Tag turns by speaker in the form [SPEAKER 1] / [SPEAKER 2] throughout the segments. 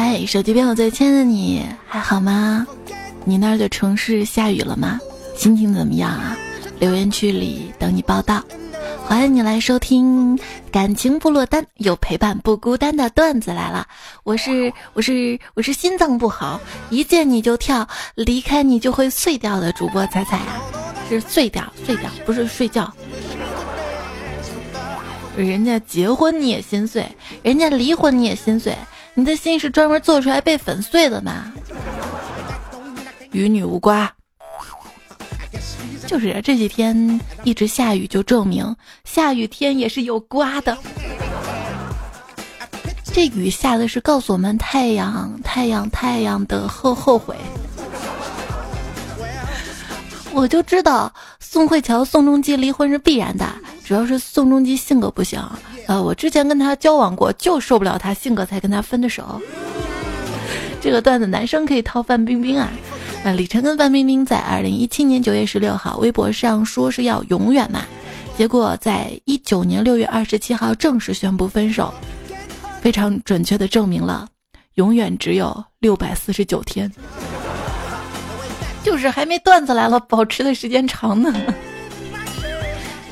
[SPEAKER 1] 嗨，手机边我最亲爱的你还好吗？你那儿的城市下雨了吗？心情怎么样啊？留言区里等你报道。欢迎你来收听，感情不落单，有陪伴不孤单的段子来了。我是我是我是心脏不好，一见你就跳，离开你就会碎掉的主播彩彩啊，是碎掉碎掉，不是睡觉。人家结婚你也心碎，人家离婚你也心碎，你的心是专门做出来被粉碎的吗？与你无关。就是这几天一直下雨，就证明下雨天也是有瓜的。这雨下的是告诉我们太阳，太阳，太阳的后后悔。我就知道宋慧乔、宋仲基离婚是必然的，主要是宋仲基性格不行。呃，我之前跟他交往过，就受不了他性格，才跟他分的手。这个段子男生可以套范冰冰啊。那李晨跟范冰冰在二零一七年九月十六号微博上说是要永远嘛，结果在一九年六月二十七号正式宣布分手，非常准确的证明了永远只有六百四十九天，就是还没段子来了，保持的时间长呢。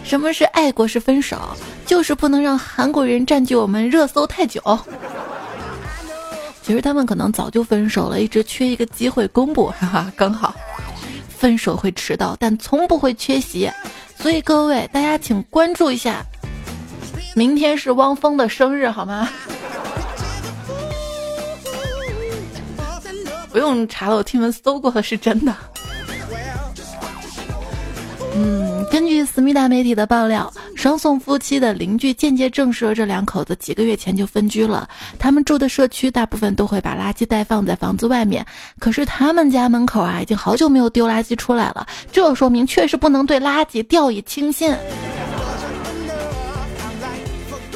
[SPEAKER 1] 什么是爱国是分手？就是不能让韩国人占据我们热搜太久。其实他们可能早就分手了，一直缺一个机会公布，哈哈，刚好。分手会迟到，但从不会缺席，所以各位大家请关注一下，明天是汪峰的生日，好吗？不用查了，我听闻搜过的，是真的。嗯，根据思密达媒体的爆料，双宋夫妻的邻居间接证实了这两口子几个月前就分居了。他们住的社区大部分都会把垃圾袋放在房子外面，可是他们家门口啊，已经好久没有丢垃圾出来了。这说明确实不能对垃圾掉以轻心。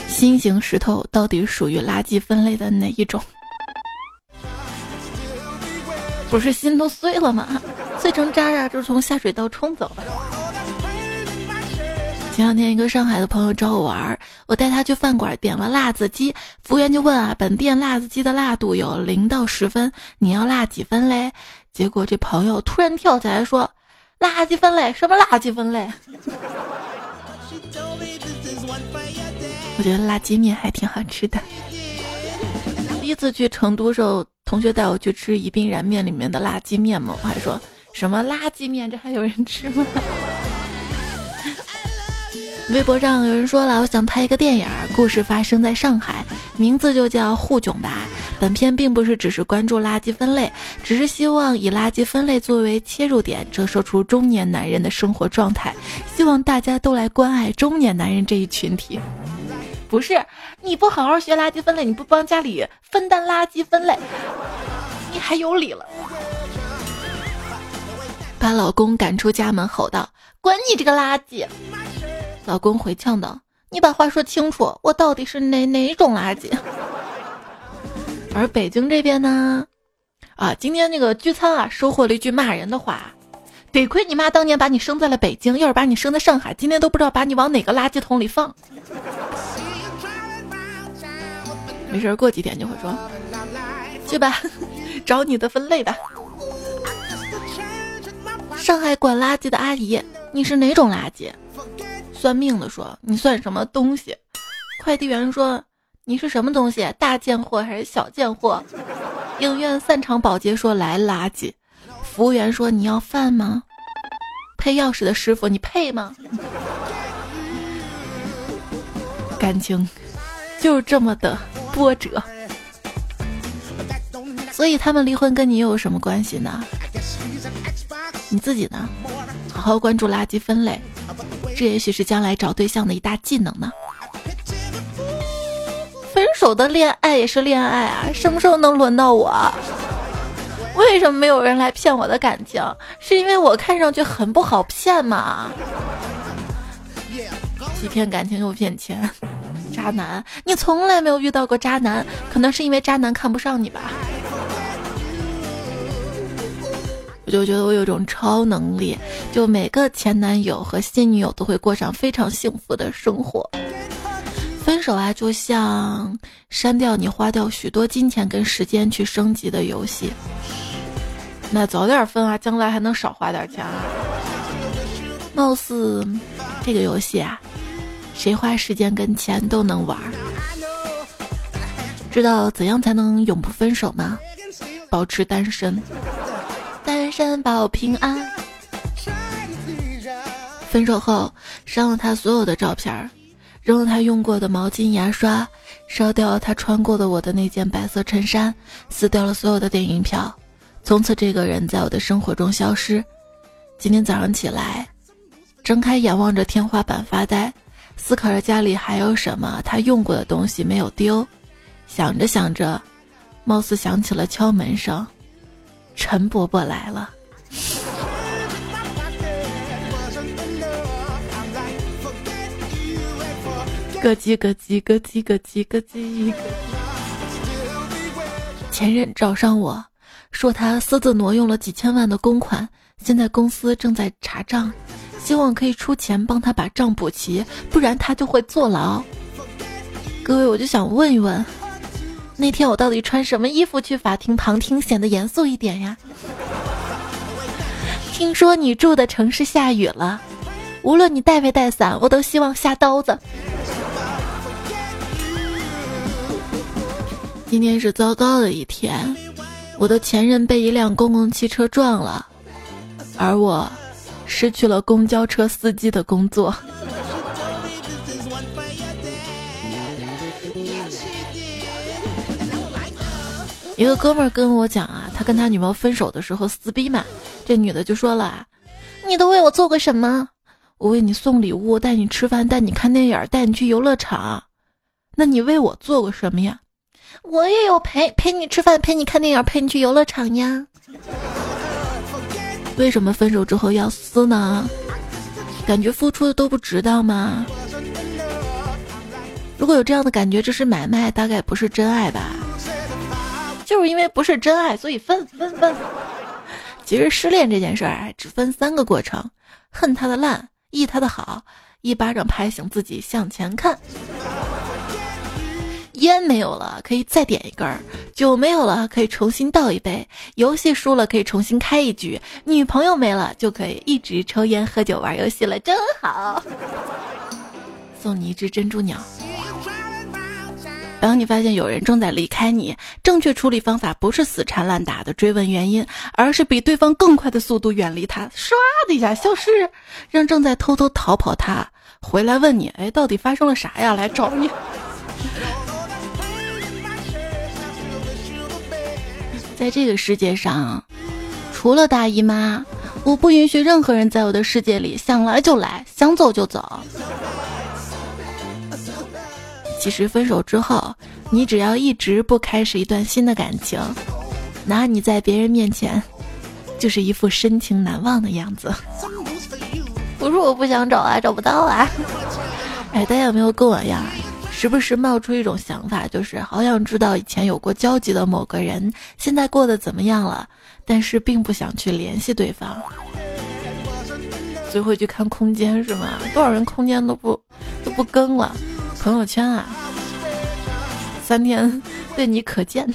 [SPEAKER 1] 新型石头到底属于垃圾分类的哪一种？不是心都碎了吗？碎成渣渣就从下水道冲走了。前两天，一个上海的朋友找我玩，我带他去饭馆点了辣子鸡，服务员就问啊，本店辣子鸡的辣度有零到十分，你要辣几分嘞？结果这朋友突然跳起来说：“垃圾分类？什么垃圾分类？” 我觉得辣鸡面还挺好吃的。第一次去成都时候，同学带我去吃宜宾燃面里面的垃圾面嘛，我还说什么垃圾面，这还有人吃吗？微博上有人说了，我想拍一个电影，故事发生在上海，名字就叫《沪囧吧》。本片并不是只是关注垃圾分类，只是希望以垃圾分类作为切入点，折射出中年男人的生活状态。希望大家都来关爱中年男人这一群体。不是你不好好学垃圾分类，你不帮家里分担垃圾分类，你还有理了？把老公赶出家门，吼道：“滚你这个垃圾！”老公回呛道：“你把话说清楚，我到底是哪哪种垃圾？”而北京这边呢，啊，今天那个聚餐啊，收获了一句骂人的话：“得亏你妈当年把你生在了北京，要是把你生在上海，今天都不知道把你往哪个垃圾桶里放。”没事儿，过几天就会说：“去吧，找你的分类吧。”上海管垃圾的阿姨，你是哪种垃圾？算命的说你算什么东西？快递员说你是什么东西？大件货还是小件货？影院散场保洁说来垃圾。服务员说你要饭吗？配钥匙的师傅你配吗？感情就这么的波折，所以他们离婚跟你又有什么关系呢？你自己呢？好好关注垃圾分类。这也许是将来找对象的一大技能呢。分手的恋爱也是恋爱啊，什么时候能轮到我？为什么没有人来骗我的感情？是因为我看上去很不好骗吗？欺骗感情又骗钱，渣男！你从来没有遇到过渣男，可能是因为渣男看不上你吧。我就觉得我有种超能力，就每个前男友和新女友都会过上非常幸福的生活。分手啊，就像删掉你花掉许多金钱跟时间去升级的游戏。那早点分啊，将来还能少花点钱啊。貌似这个游戏啊，谁花时间跟钱都能玩。知道怎样才能永不分手吗？保持单身，单身保平安。分手后删了他所有的照片，扔了他用过的毛巾、牙刷，烧掉了他穿过的我的那件白色衬衫，撕掉了所有的电影票。从此，这个人在我的生活中消失。今天早上起来，睁开眼望着天花板发呆，思考着家里还有什么他用过的东西没有丢。想着想着，貌似响起了敲门声，陈伯伯来了。咯叽咯叽咯叽咯叽咯叽。前任找上我说他私自挪用了几千万的公款，现在公司正在查账，希望可以出钱帮他把账补齐，不然他就会坐牢。各位，我就想问一问。那天我到底穿什么衣服去法庭旁听，显得严肃一点呀？听说你住的城市下雨了，无论你带没带伞，我都希望下刀子。今天是糟糕的一天，我的前任被一辆公共汽车撞了，而我失去了公交车司机的工作。一个哥们儿跟我讲啊，他跟他女朋友分手的时候撕逼嘛，这女的就说了：“你都为我做过什么？我为你送礼物，带你吃饭，带你看电影，带你去游乐场。那你为我做过什么呀？我也有陪陪你吃饭，陪你看电影，陪你去游乐场呀。为什么分手之后要撕呢？感觉付出的都不值当吗？如果有这样的感觉，这是买卖，大概不是真爱吧。”就是因为不是真爱，所以分分分。其实失恋这件事儿只分三个过程：恨他的烂，忆他的好，一巴掌拍醒自己向前看。烟没有了可以再点一根，酒没有了可以重新倒一杯，游戏输了可以重新开一局，女朋友没了就可以一直抽烟喝酒玩游戏了，真好。送你一只珍珠鸟。当你发现有人正在离开你，正确处理方法不是死缠烂打的追问原因，而是比对方更快的速度远离他，唰的一下消失，让正在偷偷逃跑他回来问你：哎，到底发生了啥呀？来找你。在这个世界上，除了大姨妈，我不允许任何人在我的世界里想来就来，想走就走。其实分手之后，你只要一直不开始一段新的感情，那你在别人面前就是一副深情难忘的样子。不是我不想找啊，找不到啊。哎，大家有没有跟我一样，时不时冒出一种想法，就是好想知道以前有过交集的某个人现在过得怎么样了，但是并不想去联系对方，所以会去看空间是吗？多少人空间都不都不更了。朋友圈啊，三天 对你可见的。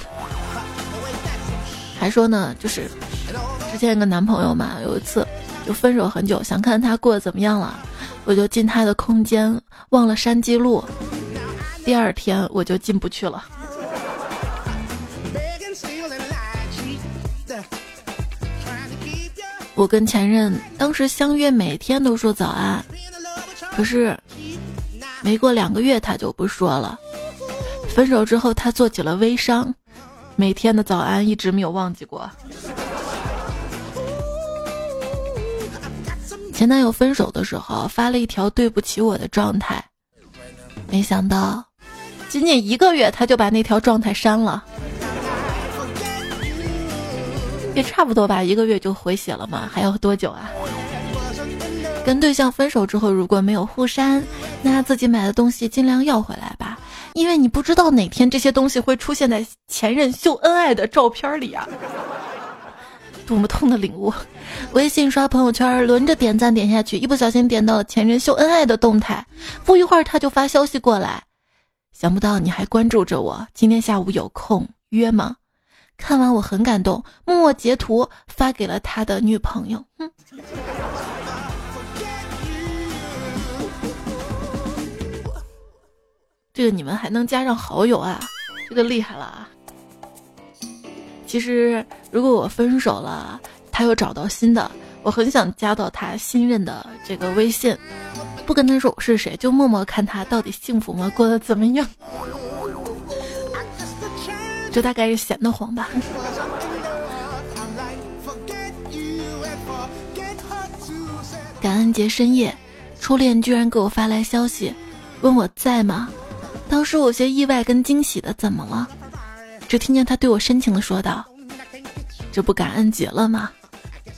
[SPEAKER 1] 还说呢，就是之前一个男朋友嘛，有一次就分手很久，想看他过得怎么样了，我就进他的空间，忘了删记录。第二天我就进不去了。我跟前任当时相约每天都说早安，可是。没过两个月，他就不说了。分手之后，他做起了微商，每天的早安一直没有忘记过。前男友分手的时候发了一条对不起我的状态，没想到仅仅一个月他就把那条状态删了，也差不多吧，一个月就回血了嘛，还要多久啊？跟对象分手之后，如果没有互删，那自己买的东西尽量要回来吧，因为你不知道哪天这些东西会出现在前任秀恩爱的照片里啊！多么痛的领悟！微信刷朋友圈，轮着点赞点下去，一不小心点到了前任秀恩爱的动态，不一会儿他就发消息过来：“想不到你还关注着我，今天下午有空约吗？看完我很感动，默默截图发给了他的女朋友。哼，这个你们还能加上好友啊？这个厉害了啊！其实如果我分手了，他又找到新的，我很想加到他新任的这个微信，不跟他说我是谁，就默默看他到底幸福吗？过得怎么样？这大概是闲得慌吧。感恩节深夜，初恋居然给我发来消息，问我在吗？当时我有些意外跟惊喜的，怎么了？只听见他对我深情的说道：“这不感恩节了吗？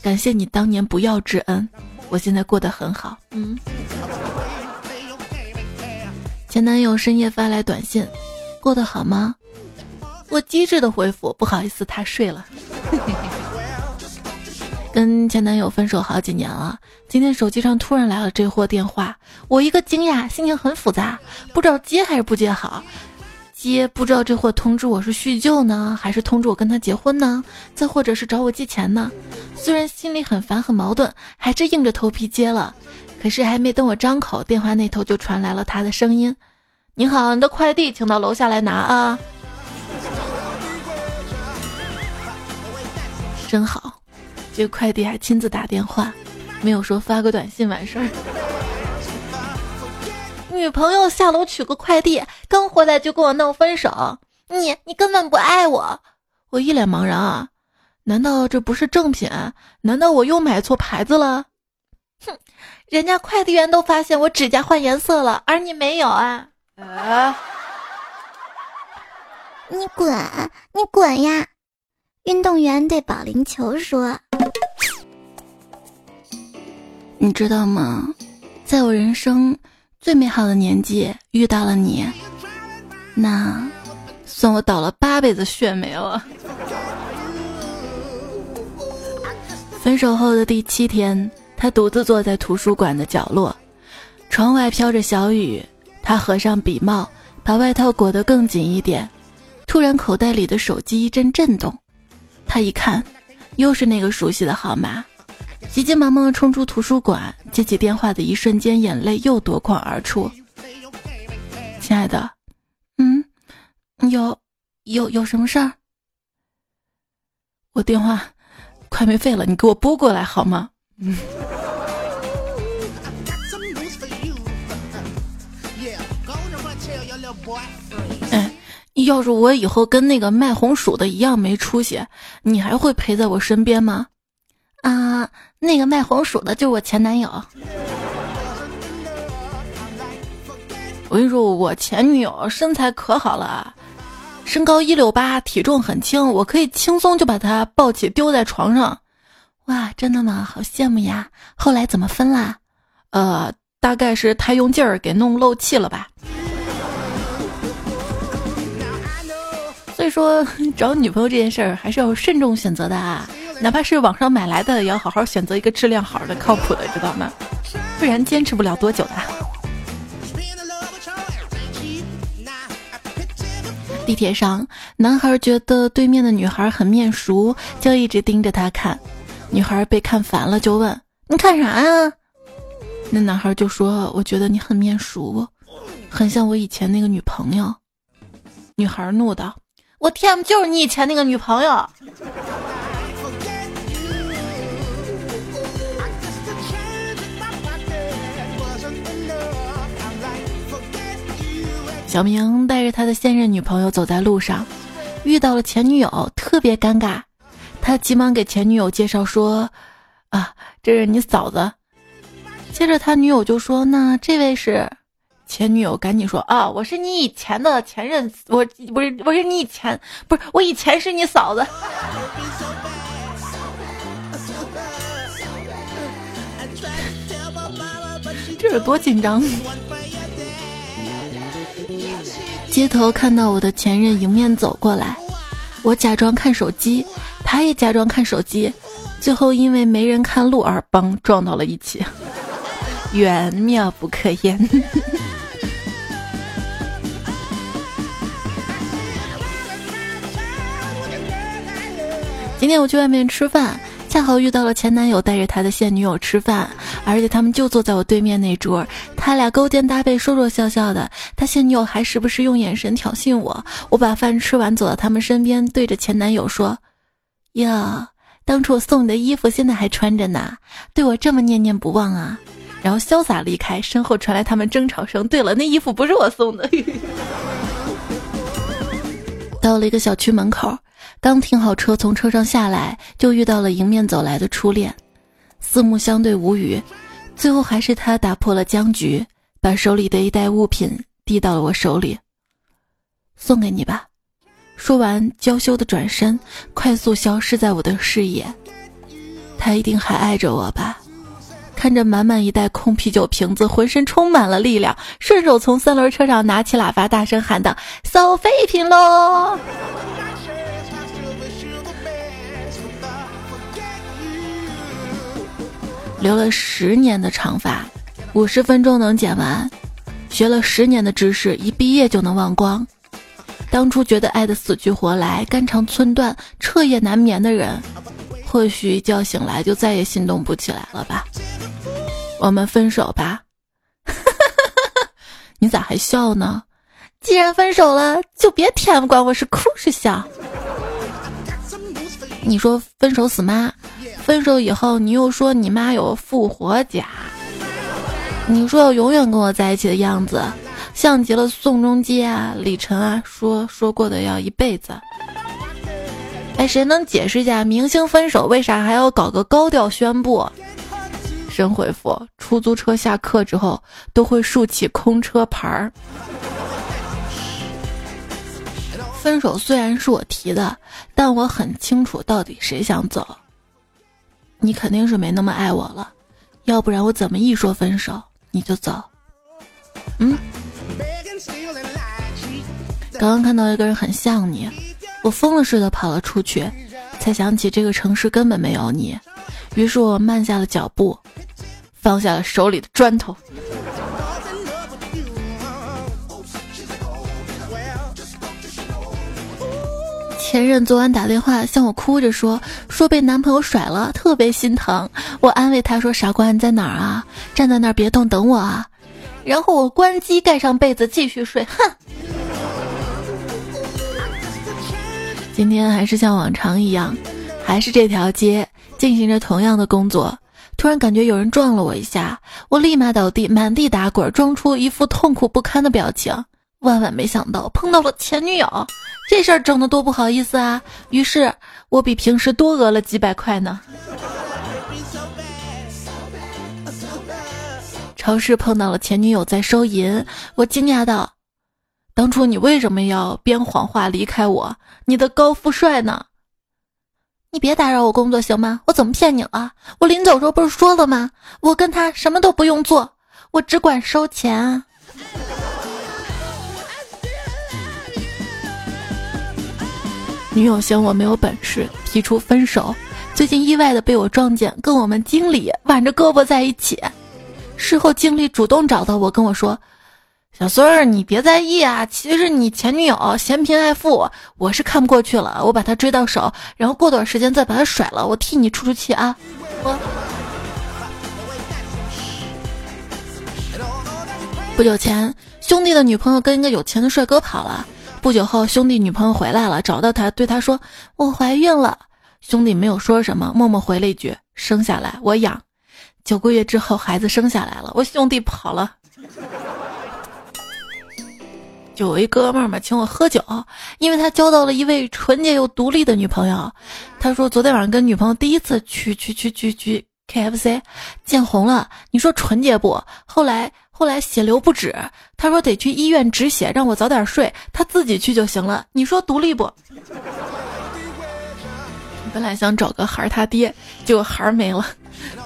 [SPEAKER 1] 感谢你当年不要之恩，我现在过得很好。”嗯。前男友深夜发来短信，过得好吗？我机智的回复：“不好意思，他睡了。”跟前男友分手好几年了，今天手机上突然来了这货电话，我一个惊讶，心情很复杂，不知道接还是不接好。接不知道这货通知我是叙旧呢，还是通知我跟他结婚呢？再或者是找我借钱呢？虽然心里很烦很矛盾，还是硬着头皮接了。可是还没等我张口，电话那头就传来了他的声音：“你好，你的快递请到楼下来拿啊。”真好，这个快递还亲自打电话，没有说发个短信完事儿。女朋友下楼取个快递，刚回来就跟我闹分手。你你根本不爱我，我一脸茫然啊！难道这不是正品？难道我又买错牌子了？哼，人家快递员都发现我指甲换颜色了，而你没有啊！啊！
[SPEAKER 2] 你滚，你滚呀！运动员对保龄球说：“
[SPEAKER 1] 你知道吗？在我人生最美好的年纪遇到了你，那算我倒了八辈子血霉了。”分手后的第七天，他独自坐在图书馆的角落，窗外飘着小雨。他合上笔帽，把外套裹得更紧一点。突然，口袋里的手机一阵震动。他一看，又是那个熟悉的号码，急急忙忙冲出图书馆，接起电话的一瞬间，眼泪又夺眶而出。亲爱的，嗯，有有有什么事儿？我电话快没费了，你给我拨过来好吗？嗯。要是我以后跟那个卖红薯的一样没出息，你还会陪在我身边吗？啊，那个卖红薯的就是我前男友。我跟你说，我前女友身材可好了，身高一六八，体重很轻，我可以轻松就把她抱起丢在床上。哇，真的吗？好羡慕呀！后来怎么分啦？呃，大概是太用劲儿给弄漏气了吧。所以说，找女朋友这件事儿还是要慎重选择的啊！哪怕是网上买来的，也要好好选择一个质量好的、靠谱的，知道吗？不然坚持不了多久的。地铁上，男孩觉得对面的女孩很面熟，就一直盯着她看。女孩被看烦了，就问：“你看啥呀？”那男孩就说：“我觉得你很面熟，很像我以前那个女朋友。”女孩怒道。我天，就是你以前那个女朋友。小明带着他的现任女朋友走在路上，遇到了前女友，特别尴尬。他急忙给前女友介绍说：“啊，这是你嫂子。”接着他女友就说：“那这位是？”前女友赶紧说啊，我是你以前的前任，我不是我是你以前不是我以前是你嫂子，这有多紧张！街头看到我的前任迎面走过来，我假装看手机，他也假装看手机，最后因为没人看路而帮撞到了一起，缘妙不可言。今天我去外面吃饭，恰好遇到了前男友带着他的现女友吃饭，而且他们就坐在我对面那桌，他俩勾肩搭背，说说笑笑的。他现女友还时不时用眼神挑衅我。我把饭吃完，走到他们身边，对着前男友说：“哟，当初我送你的衣服，现在还穿着呢，对我这么念念不忘啊！”然后潇洒离开，身后传来他们争吵声。对了，那衣服不是我送的。到了一个小区门口。刚停好车，从车上下来，就遇到了迎面走来的初恋，四目相对无语，最后还是他打破了僵局，把手里的一袋物品递到了我手里，送给你吧。说完，娇羞的转身，快速消失在我的视野。他一定还爱着我吧？看着满满一袋空啤酒瓶子，浑身充满了力量，顺手从三轮车上拿起喇叭，大声喊道：“收废品喽！”留了十年的长发，五十分钟能剪完；学了十年的知识，一毕业就能忘光。当初觉得爱的死去活来、肝肠寸断、彻夜难眠的人，或许一觉醒来就再也心动不起来了吧？我们分手吧。你咋还笑呢？既然分手了，就别天管我是哭是笑。你说分手死妈？分手以后，你又说你妈有复活甲，你说要永远跟我在一起的样子，像极了宋仲基啊、李晨啊说说过的要一辈子。哎，谁能解释一下明星分手为啥还要搞个高调宣布？神回复：出租车下课之后都会竖起空车牌儿。分手虽然是我提的，但我很清楚到底谁想走。你肯定是没那么爱我了，要不然我怎么一说分手你就走？嗯。刚刚看到一个人很像你，我疯了似的跑了出去，才想起这个城市根本没有你，于是我慢下了脚步，放下了手里的砖头。前任昨晚打电话向我哭着说，说被男朋友甩了，特别心疼。我安慰他说：“傻瓜，你在哪儿啊？站在那儿别动，等我啊。”然后我关机，盖上被子继续睡。哼。今天还是像往常一样，还是这条街进行着同样的工作。突然感觉有人撞了我一下，我立马倒地，满地打滚，装出一副痛苦不堪的表情。万万没想到碰到了前女友。这事儿整的多不好意思啊！于是我比平时多讹了几百块呢。超市碰到了前女友在收银，我惊讶道：“当初你为什么要编谎话离开我？你的高富帅呢？你别打扰我工作行吗？我怎么骗你了？我临走时候不是说了吗？我跟他什么都不用做，我只管收钱。”女友嫌我没有本事，提出分手。最近意外的被我撞见，跟我们经理挽着胳膊在一起。事后经理主动找到我，跟我说：“小孙儿，你别在意啊，其实你前女友嫌贫爱富，我是看不过去了，我把她追到手，然后过段时间再把她甩了，我替你出出气啊。”我不久前，兄弟的女朋友跟一个有钱的帅哥跑了。不久后，兄弟女朋友回来了，找到他，对他说：“我怀孕了。”兄弟没有说什么，默默回了一句：“生下来我养。”九个月之后，孩子生下来了，我兄弟跑了。有一哥们儿嘛，请我喝酒，因为他交到了一位纯洁又独立的女朋友。他说昨天晚上跟女朋友第一次去去去去去 KFC，见红了。你说纯洁不？后来。后来血流不止，他说得去医院止血，让我早点睡，他自己去就行了。你说独立不？本来想找个孩儿他爹，结果孩儿没了；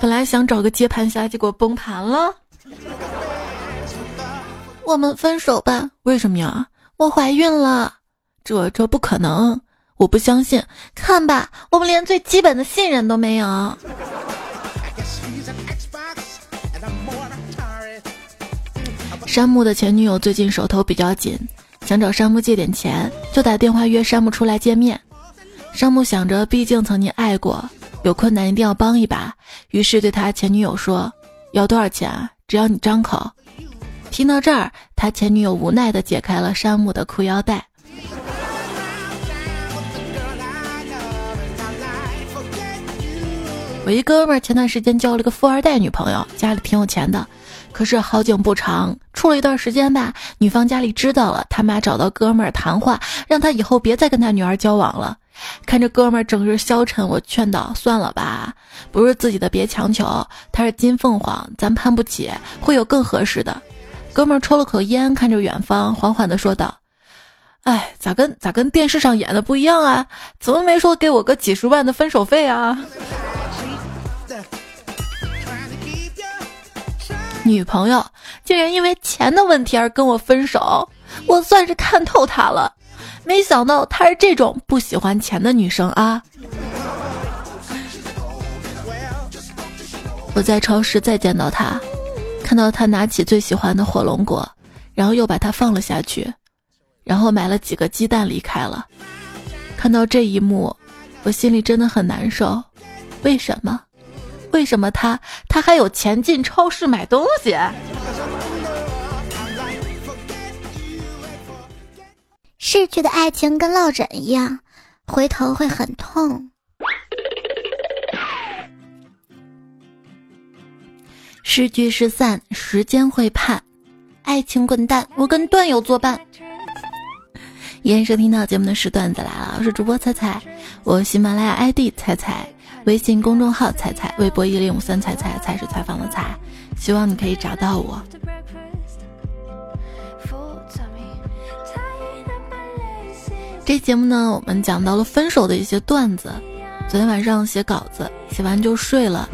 [SPEAKER 1] 本来想找个接盘侠，结果崩盘了。我们分手吧？为什么呀？我怀孕了。这这不可能，我不相信。看吧，我们连最基本的信任都没有。山木的前女友最近手头比较紧，想找山木借点钱，就打电话约山木出来见面。山木想着，毕竟曾经爱过，有困难一定要帮一把，于是对他前女友说：“要多少钱？只要你张口。”听到这儿，他前女友无奈地解开了山木的裤腰带。我一哥们儿前段时间交了个富二代女朋友，家里挺有钱的。可是好景不长，处了一段时间吧，女方家里知道了，他妈找到哥们儿谈话，让他以后别再跟他女儿交往了。看着哥们儿整日消沉，我劝道：“算了吧，不是自己的别强求。他是金凤凰，咱攀不起，会有更合适的。”哥们儿抽了口烟，看着远方，缓缓地说道：“哎，咋跟咋跟电视上演的不一样啊？怎么没说给我个几十万的分手费啊？”女朋友竟然因为钱的问题而跟我分手，我算是看透她了。没想到她是这种不喜欢钱的女生啊！我在超市再见到她，看到她拿起最喜欢的火龙果，然后又把它放了下去，然后买了几个鸡蛋离开了。看到这一幕，我心里真的很难受。为什么？为什么他他还有钱进超市买东西？
[SPEAKER 2] 逝去的爱情跟落枕一样，回头会很痛。
[SPEAKER 1] 失聚失散，时间会判，爱情滚蛋，我跟段友作伴。依然收听到节目的是段子来了，我是主播彩彩，我喜马拉雅 ID 彩彩。微信公众号“彩彩”，微博一零五三彩彩，才是采访的彩，希望你可以找到我。这节目呢，我们讲到了分手的一些段子。昨天晚上写稿子，写完就睡了，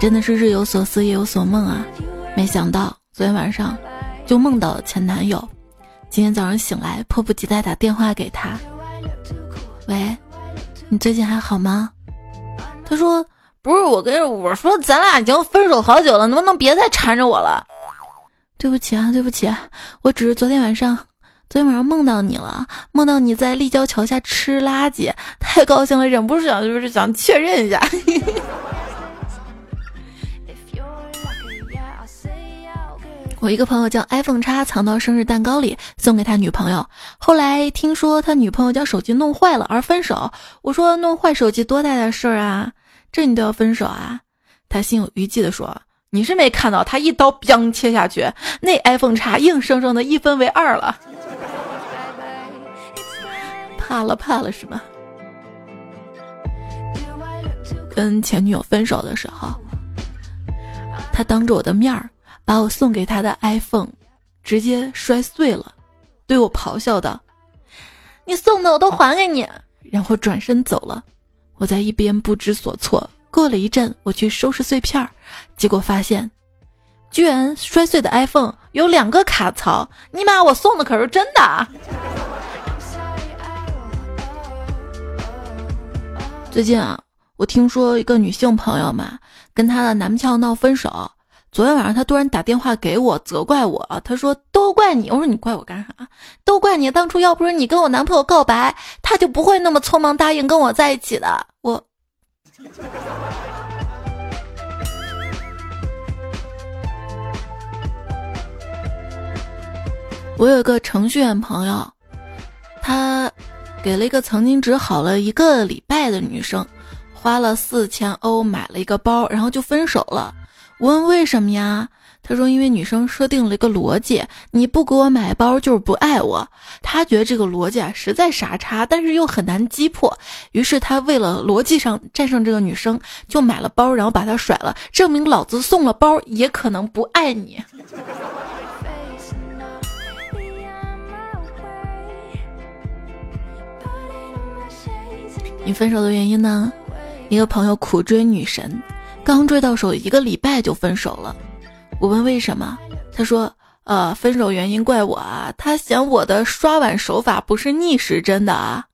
[SPEAKER 1] 真的是日有所思，夜有所梦啊！没想到昨天晚上就梦到了前男友，今天早上醒来，迫不及待打电话给他。喂，你最近还好吗？他说：“不是我跟我说，咱俩已经分手好久了，能不能别再缠着我了？”对不起啊，对不起，我只是昨天晚上，昨天晚上梦到你了，梦到你在立交桥下吃垃圾，太高兴了，忍不住想就是想确认一下。我一个朋友将 iPhone 叉藏到生日蛋糕里，送给他女朋友。后来听说他女朋友将手机弄坏了而分手。我说弄坏手机多大点事儿啊？这你都要分手啊？他心有余悸的说：“你是没看到他一刀砰切下去，那 iPhone 叉硬生生的一分为二了。怕了怕了是吧？”跟前女友分手的时候，他当着我的面儿。把我送给他的 iPhone 直接摔碎了，对我咆哮道：“你送的我都还给你。”然后转身走了。我在一边不知所措。过了一阵，我去收拾碎片儿，结果发现，居然摔碎的 iPhone 有两个卡槽。尼玛，我送的可是真的！最近啊，我听说一个女性朋友嘛，跟她的男朋友闹分手。昨天晚上，他突然打电话给我，责怪我。他说：“都怪你。”我说：“你怪我干啥？都怪你！当初要不是你跟我男朋友告白，他就不会那么匆忙答应跟我在一起的。”我，我有一个程序员朋友，他给了一个曾经只好了一个礼拜的女生，花了四千欧买了一个包，然后就分手了。我问为什么呀？他说因为女生设定了一个逻辑，你不给我买包就是不爱我。他觉得这个逻辑啊实在傻叉，但是又很难击破。于是他为了逻辑上战胜这个女生，就买了包，然后把她甩了，证明老子送了包也可能不爱你。你分手的原因呢？一个朋友苦追女神。刚追到手一个礼拜就分手了，我问为什么，他说：“呃，分手原因怪我啊，他嫌我的刷碗手法不是逆时针的啊。”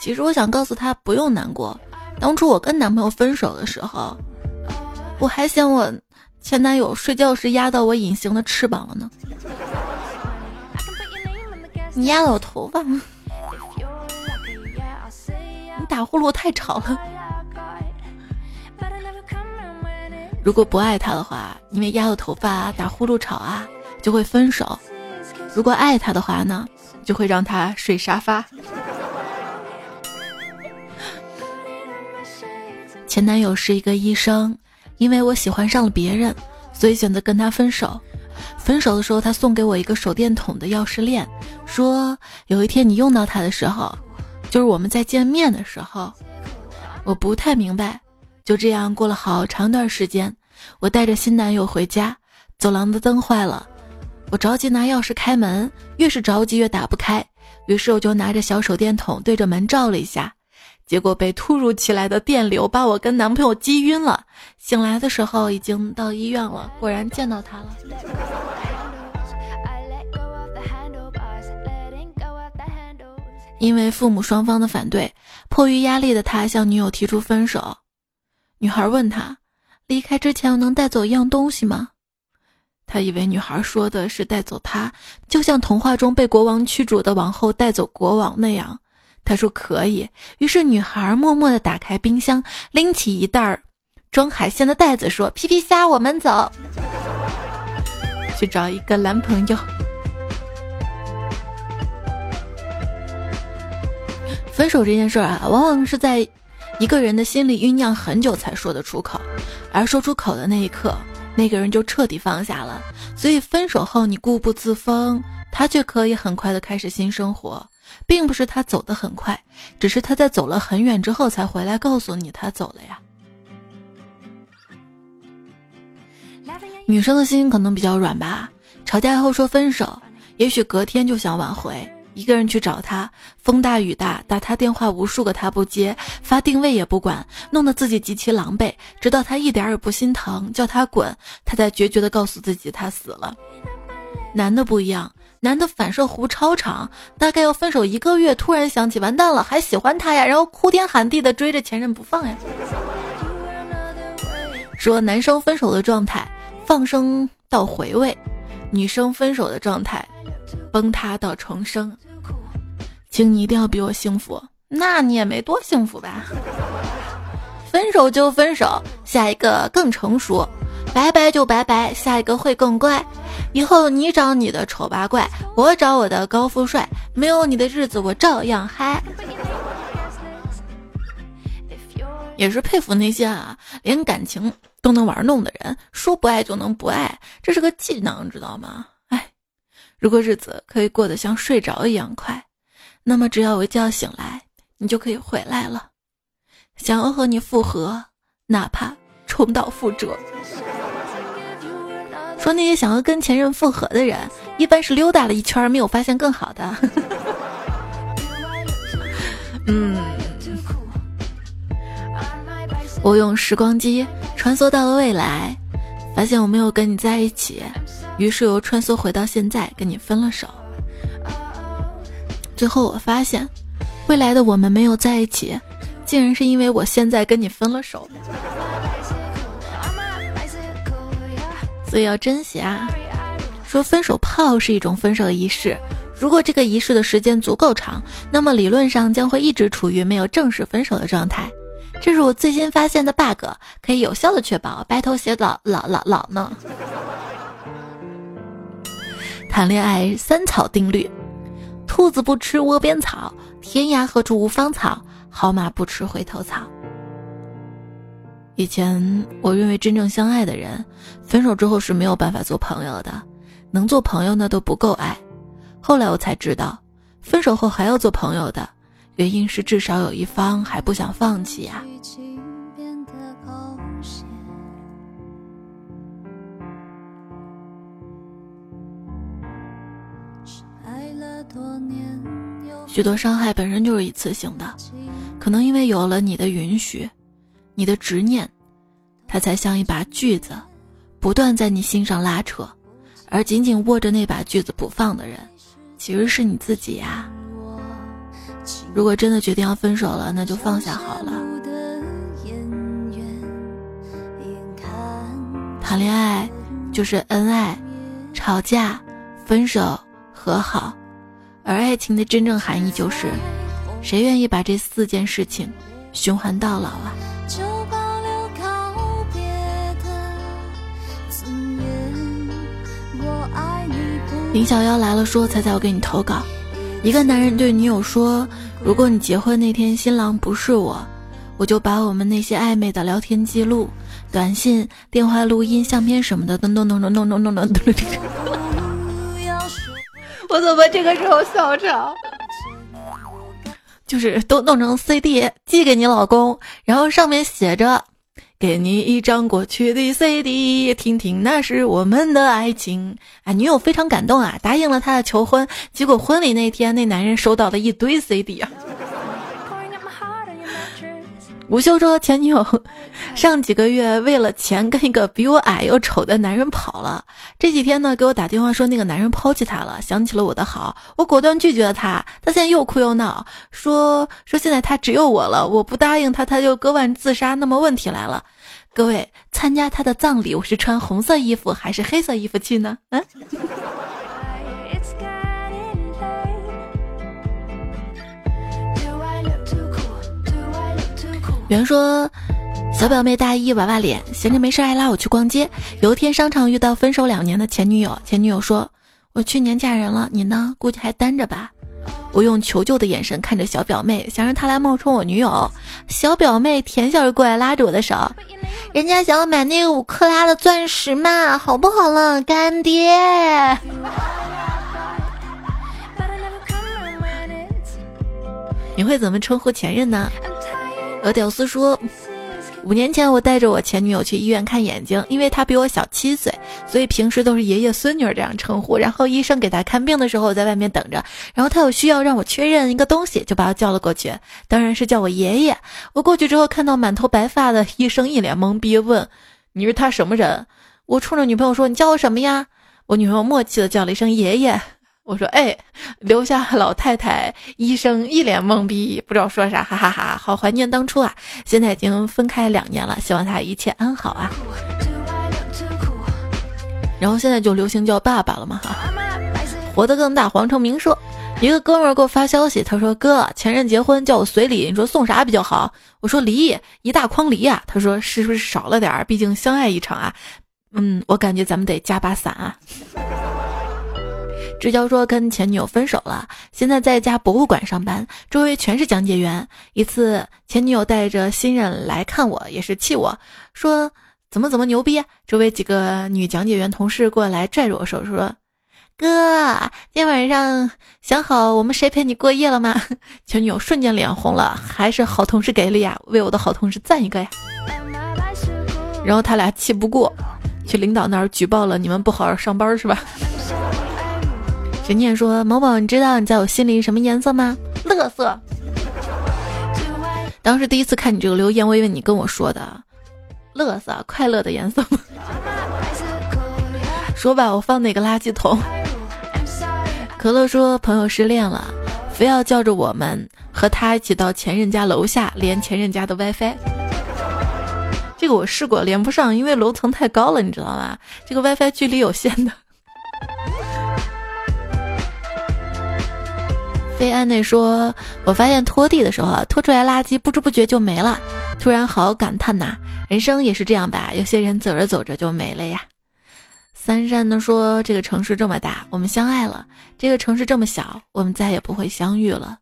[SPEAKER 1] 其实我想告诉他不用难过，当初我跟男朋友分手的时候，我还嫌我前男友睡觉时压到我隐形的翅膀了呢。你压到我头发吗？打呼噜太吵了。如果不爱他的话，因为压了头发、打呼噜吵啊，就会分手；如果爱他的话呢，就会让他睡沙发。前男友是一个医生，因为我喜欢上了别人，所以选择跟他分手。分手的时候，他送给我一个手电筒的钥匙链，说有一天你用到它的时候，就是我们在见面的时候。我不太明白。就这样过了好长段时间，我带着新男友回家，走廊的灯坏了，我着急拿钥匙开门，越是着急越打不开，于是我就拿着小手电筒对着门照了一下，结果被突如其来的电流把我跟男朋友击晕了。醒来的时候已经到医院了，果然见到他了。因为父母双方的反对，迫于压力的他向女友提出分手。女孩问他：“离开之前，我能带走一样东西吗？”他以为女孩说的是带走他，就像童话中被国王驱逐的王后带走国王那样。他说可以。于是女孩默默地打开冰箱，拎起一袋装海鲜的袋子，说：“皮皮虾，我们走，去找一个男朋友。”分手这件事啊，往往是在。一个人的心里酝酿很久才说得出口，而说出口的那一刻，那个人就彻底放下了。所以分手后你固步自封，他却可以很快的开始新生活，并不是他走得很快，只是他在走了很远之后才回来告诉你他走了呀。女生的心可能比较软吧，吵架后说分手，也许隔天就想挽回。一个人去找他，风大雨大，打他电话无数个他不接，发定位也不管，弄得自己极其狼狈。直到他一点也不心疼，叫他滚，他才决绝地告诉自己他死了。男的不一样，男的反射弧超长，大概要分手一个月，突然想起完蛋了，还喜欢他呀，然后哭天喊地的追着前任不放呀。说男生分手的状态，放生到回味；女生分手的状态。崩塌到重生，请你一定要比我幸福。那你也没多幸福吧？分手就分手，下一个更成熟；拜拜就拜拜，下一个会更乖。以后你找你的丑八怪，我找我的高富帅，没有你的日子我照样嗨。也是佩服那些啊，连感情都能玩弄的人，说不爱就能不爱，这是个技能，知道吗？如果日子可以过得像睡着一样快，那么只要我一觉醒来，你就可以回来了。想要和你复合，哪怕重蹈覆辙。说那些想要跟前任复合的人，一般是溜达了一圈，没有发现更好的。嗯，我用时光机穿梭到了未来，发现我没有跟你在一起。于是又穿梭回到现在，跟你分了手。最后我发现，未来的我们没有在一起，竟然是因为我现在跟你分了手。所以要珍惜啊！说分手炮是一种分手仪式，如果这个仪式的时间足够长，那么理论上将会一直处于没有正式分手的状态。这是我最新发现的 bug，可以有效的确保白头偕老老老老呢。谈恋爱三草定律：兔子不吃窝边草，天涯何处无芳草，好马不吃回头草。以前我认为真正相爱的人，分手之后是没有办法做朋友的，能做朋友那都不够爱。后来我才知道，分手后还要做朋友的原因是至少有一方还不想放弃呀。许多伤害本身就是一次性的，可能因为有了你的允许，你的执念，它才像一把锯子，不断在你心上拉扯，而紧紧握着那把锯子不放的人，其实是你自己呀。如果真的决定要分手了，那就放下好了。谈恋爱就是恩爱、吵架、分手、和好。而爱情的真正含义就是，谁愿意把这四件事情循环到老啊？林小妖来了，说：“猜猜，我给你投稿。一个男人对女友说，如果你结婚那天新郎不是我，我就把我们那些暧昧的聊天记录、短信、电话录音、相片什么的，咚咚咚咚咚咚咚咚咚。我怎么这个时候笑场？就是都弄成 CD 寄给你老公，然后上面写着。”给你一张过去的 CD，听听那是我们的爱情。哎，女友非常感动啊，答应了他的求婚。结果婚礼那天，那男人收到了一堆 CD 啊。吴秀说前女友 上几个月为了钱跟一个比我矮又丑的男人跑了。这几天呢，给我打电话说那个男人抛弃她了，想起了我的好，我果断拒绝了他。他现在又哭又闹，说说现在他只有我了，我不答应他，他就割腕自杀。那么问题来了，各位参加他的葬礼，我是穿红色衣服还是黑色衣服去呢？嗯。有人说，小表妹大一娃娃脸，闲着没事爱拉我去逛街。有一天商场遇到分手两年的前女友，前女友说：“我去年嫁人了，你呢？估计还单着吧？”我用求救的眼神看着小表妹，想让她来冒充我女友。小表妹甜笑着过来拉着我的手：“人家想要买那个五克拉的钻石嘛，好不好了，干爹？”你会怎么称呼前任呢？俄屌丝说，五年前我带着我前女友去医院看眼睛，因为她比我小七岁，所以平时都是爷爷孙女这样称呼。然后医生给她看病的时候，我在外面等着。然后他有需要让我确认一个东西，就把我叫了过去，当然是叫我爷爷。我过去之后，看到满头白发的医生，一脸懵逼，问：“你是他什么人？”我冲着女朋友说：“你叫我什么呀？”我女朋友默契的叫了一声“爷爷”。我说哎，留下老太太医生一脸懵逼，不知道说啥，哈哈哈！好怀念当初啊！现在已经分开两年了，希望他一切安好啊。然后现在就流行叫爸爸了嘛哈。活得更大，黄成明说，一个哥们儿给我发消息，他说哥，前任结婚叫我随礼，你说送啥比较好？我说梨，一大筐梨呀。他说是不是少了点儿？毕竟相爱一场啊。嗯，我感觉咱们得加把伞啊。志交说跟前女友分手了，现在在一家博物馆上班，周围全是讲解员。一次前女友带着新人来看我，也是气我说怎么怎么牛逼。周围几个女讲解员同事过来拽着我手说：“哥，今天晚上想好我们谁陪你过夜了吗？”前女友瞬间脸红了，还是好同事给力呀，为我的好同事赞一个呀。然后他俩气不过，去领导那儿举报了，你们不好好上班是吧？陈念说：“某某，你知道你在我心里什么颜色吗？乐色。当时第一次看你这个留言，我以为你跟我说的，乐色，快乐的颜色？说吧，我放哪个垃圾桶？可乐说朋友失恋了，非要叫着我们和他一起到前任家楼下连前任家的 WiFi。这个我试过，连不上，因为楼层太高了，你知道吗？这个 WiFi 距离有限的。”飞安内说：“我发现拖地的时候，拖出来垃圾不知不觉就没了，突然好感叹呐！人生也是这样吧？有些人走着走着就没了呀。”三山的说：“这个城市这么大，我们相爱了；这个城市这么小，我们再也不会相遇了。”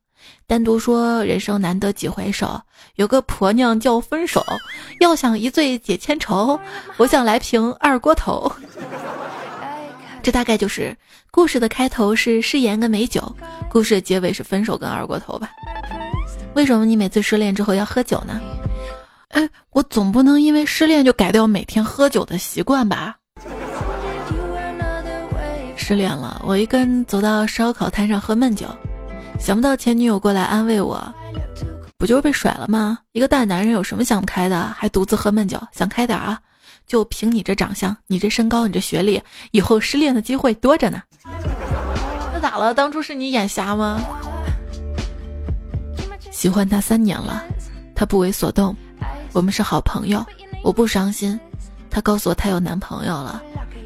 [SPEAKER 1] 单独说：“人生难得几回首，有个婆娘叫分手，要想一醉解千愁，我想来瓶二锅头。”这大概就是故事的开头是誓言跟美酒，故事的结尾是分手跟二锅头吧？为什么你每次失恋之后要喝酒呢？哎，我总不能因为失恋就改掉每天喝酒的习惯吧？失恋了，我一个人走到烧烤摊上喝闷酒，想不到前女友过来安慰我，不就是被甩了吗？一个大男人有什么想不开的？还独自喝闷酒，想开点啊！就凭你这长相，你这身高，你这学历，以后失恋的机会多着呢。那咋了？当初是你眼瞎吗？喜欢他三年了，他不为所动，我们是好朋友，我不伤心。他告诉我他有男朋友了，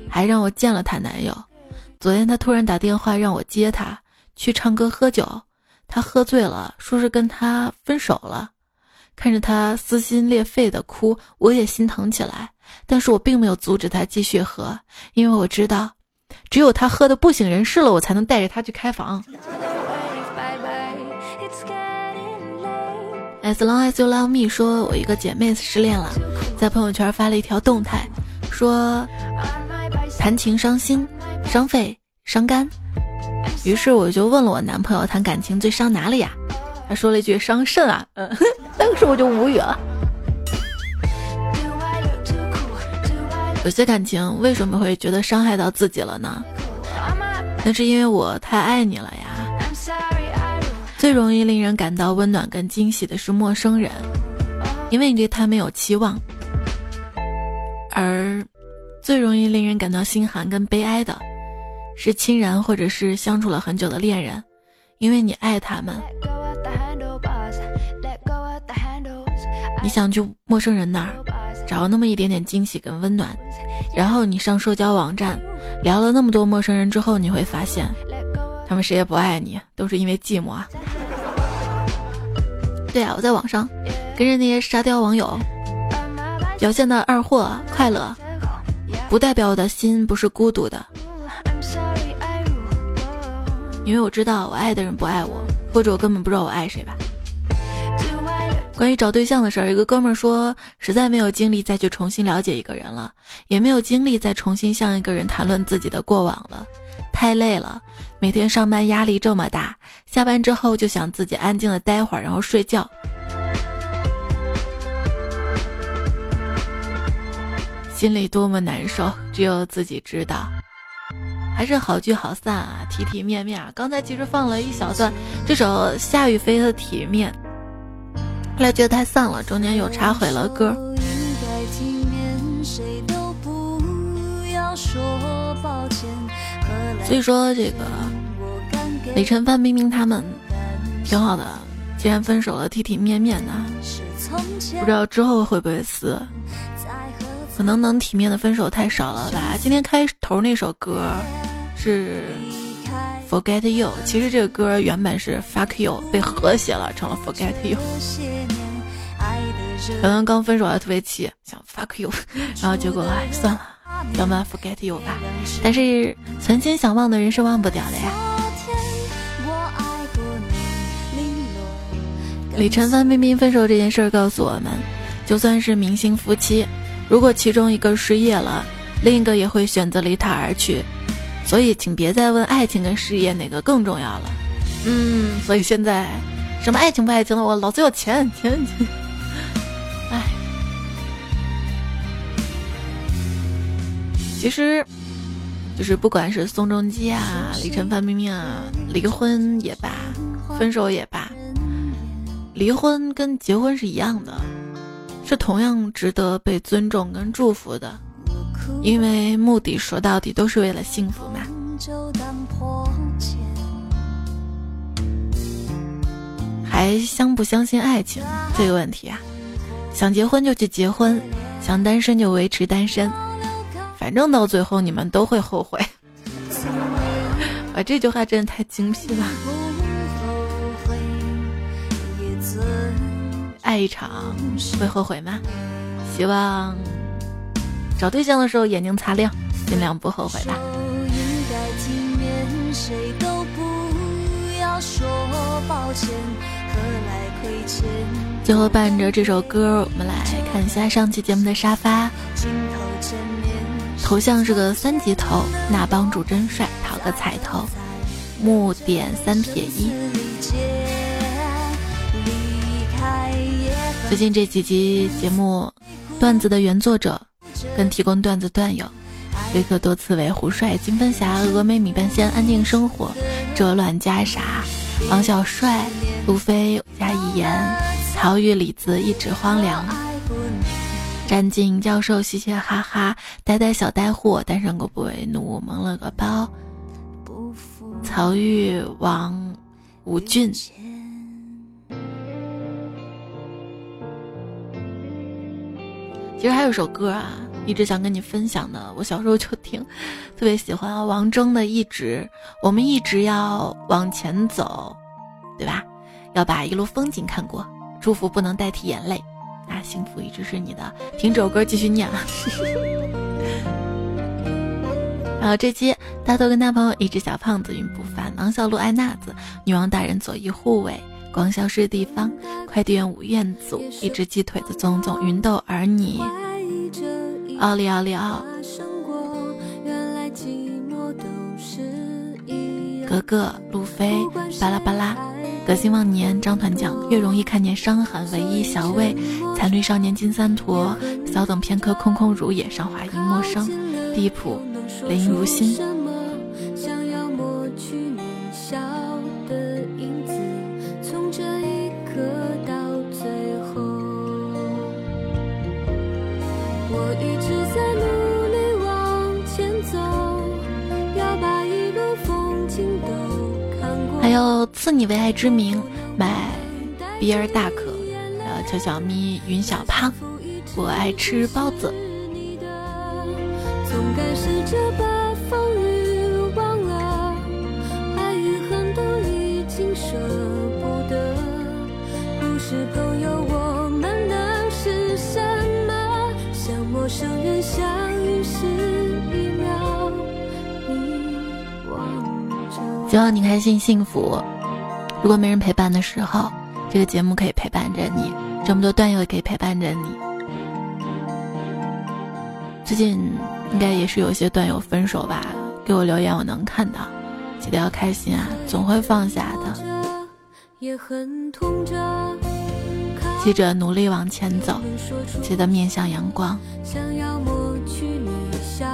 [SPEAKER 1] 还让我见了他男友。昨天他突然打电话让我接他去唱歌喝酒，他喝醉了，说是跟他分手了。看着他撕心裂肺的哭，我也心疼起来。但是我并没有阻止他继续喝，因为我知道，只有他喝的不省人事了，我才能带着他去开房。As long as you love me，说我一个姐妹失恋了，在朋友圈发了一条动态，说谈情伤心、伤肺、伤肝。于是我就问了我男朋友，谈感情最伤哪里呀？他说了一句伤肾啊。嗯，当时我就无语了。有些感情为什么会觉得伤害到自己了呢？那是因为我太爱你了呀。最容易令人感到温暖跟惊喜的是陌生人，因为你对他没有期望；而最容易令人感到心寒跟悲哀的是亲人或者是相处了很久的恋人，因为你爱他们，你想去陌生人那儿。找那么一点点惊喜跟温暖，然后你上社交网站聊了那么多陌生人之后，你会发现，他们谁也不爱你，都是因为寂寞啊。对啊，我在网上跟着那些沙雕网友表现的二货快乐，不代表我的心不是孤独的，因为我知道我爱的人不爱我，或者我根本不知道我爱谁吧。关于找对象的事儿，一个哥们儿说，实在没有精力再去重新了解一个人了，也没有精力再重新向一个人谈论自己的过往了，太累了。每天上班压力这么大，下班之后就想自己安静的待会儿，然后睡觉，心里多么难受，只有自己知道。还是好聚好散啊，体体面面啊。刚才其实放了一小段这首夏雨飞的《体面》。后来觉得太丧了，中间又插毁了歌。所以说这个李晨、范冰冰他们挺好的，既然分手了，体体面面的，不知道之后会不会撕，可能能体面的分手太少了吧。今天开头那首歌是。Forget you，其实这个歌原本是 Fuck you，被和谐了，成了 Forget you。可能刚分手还特别气，想 Fuck you，然后结果哎算了，要么 Forget you 吧。但是曾经想忘的人是忘不掉的呀。李晨、范冰冰分手这件事儿告诉我们，就算是明星夫妻，如果其中一个失业了，另一个也会选择离他而去。所以，请别再问爱情跟事业哪个更重要了。嗯，所以现在什么爱情不爱情的，我老子有钱，钱钱。哎，其实，就是不管是宋仲基啊、李晨、范冰冰啊，离婚也罢，分手也罢，离婚跟结婚是一样的，是同样值得被尊重跟祝福的。因为目的说到底都是为了幸福嘛。还相不相信爱情这个问题啊？想结婚就去结婚，想单身就维持单身，反正到最后你们都会后悔。啊，这句话真的太精辟了。爱一场会后悔吗？希望。找对象的时候眼睛擦亮，尽量不后悔吧。最后伴着这首歌，我们来看一下上期节目的沙发。头像是个三级头，那帮主真帅，讨个彩头。木点三撇一。最近这几集节目，段子的原作者。跟提供段子段友，维克多刺猬胡帅金分侠峨眉米半仙安定生活这乱加啥王小帅路飞加一言曹玉李子一纸荒凉詹静教授嘻嘻哈哈呆呆小呆货单身狗不为奴蒙了个包曹玉王吴俊，其实还有首歌啊。一直想跟你分享的，我小时候就听，特别喜欢王铮的《一直》，我们一直要往前走，
[SPEAKER 3] 对吧？要把一路风景看过，祝福不能代替眼泪，啊，幸福一直是你的。听这首歌，继续念。然后这期大头跟大朋友一只小胖子云不凡，王小璐爱娜子，女王大人左翼护卫，光消失的地方，快递员吴彦祖，一只鸡腿子宗宗，芸豆儿你，奥利奥利奥，格格路飞，巴拉巴拉，德兴忘年，张团讲，越容易看见伤痕，唯一小魏，残绿少年金三坨，稍等片刻，空空如也，上华音陌生，地谱。林如心。有赐你为爱之名，买比尔大可，呃，求小咪云小胖，我爱吃包子。总该试着把风雨忘了，爱与恨都已经舍不得。不是朋友，我们能是什么？像陌生人相遇时一秒，你望着。希望你开心幸福。如果没人陪伴的时候，这个节目可以陪伴着你，这么多段友也可以陪伴着你。最近。应该也是有些段友分手吧，给我留言我能看到，记得要开心啊，总会放下的。记着努力往前走，记得面向阳光。想要抹去你笑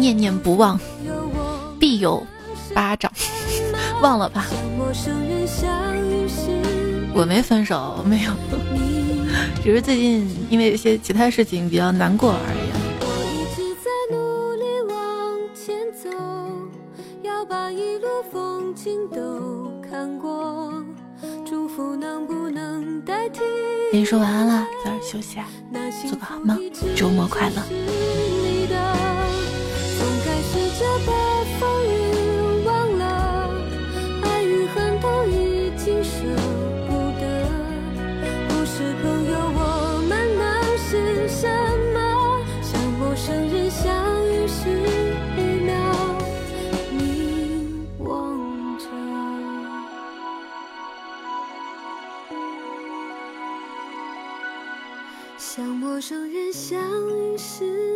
[SPEAKER 3] 念念不忘，必有巴掌。忘了吧，我没分手，没有，只是最近因为一些其他事情比较难过而已。跟你说晚安了，早点休息啊，做个好梦，周末快乐。我把风雨忘了，爱与恨都已经舍不得。不是朋友，我们能是什么？像陌生人相遇时一秒，你望着。像陌生人相遇时。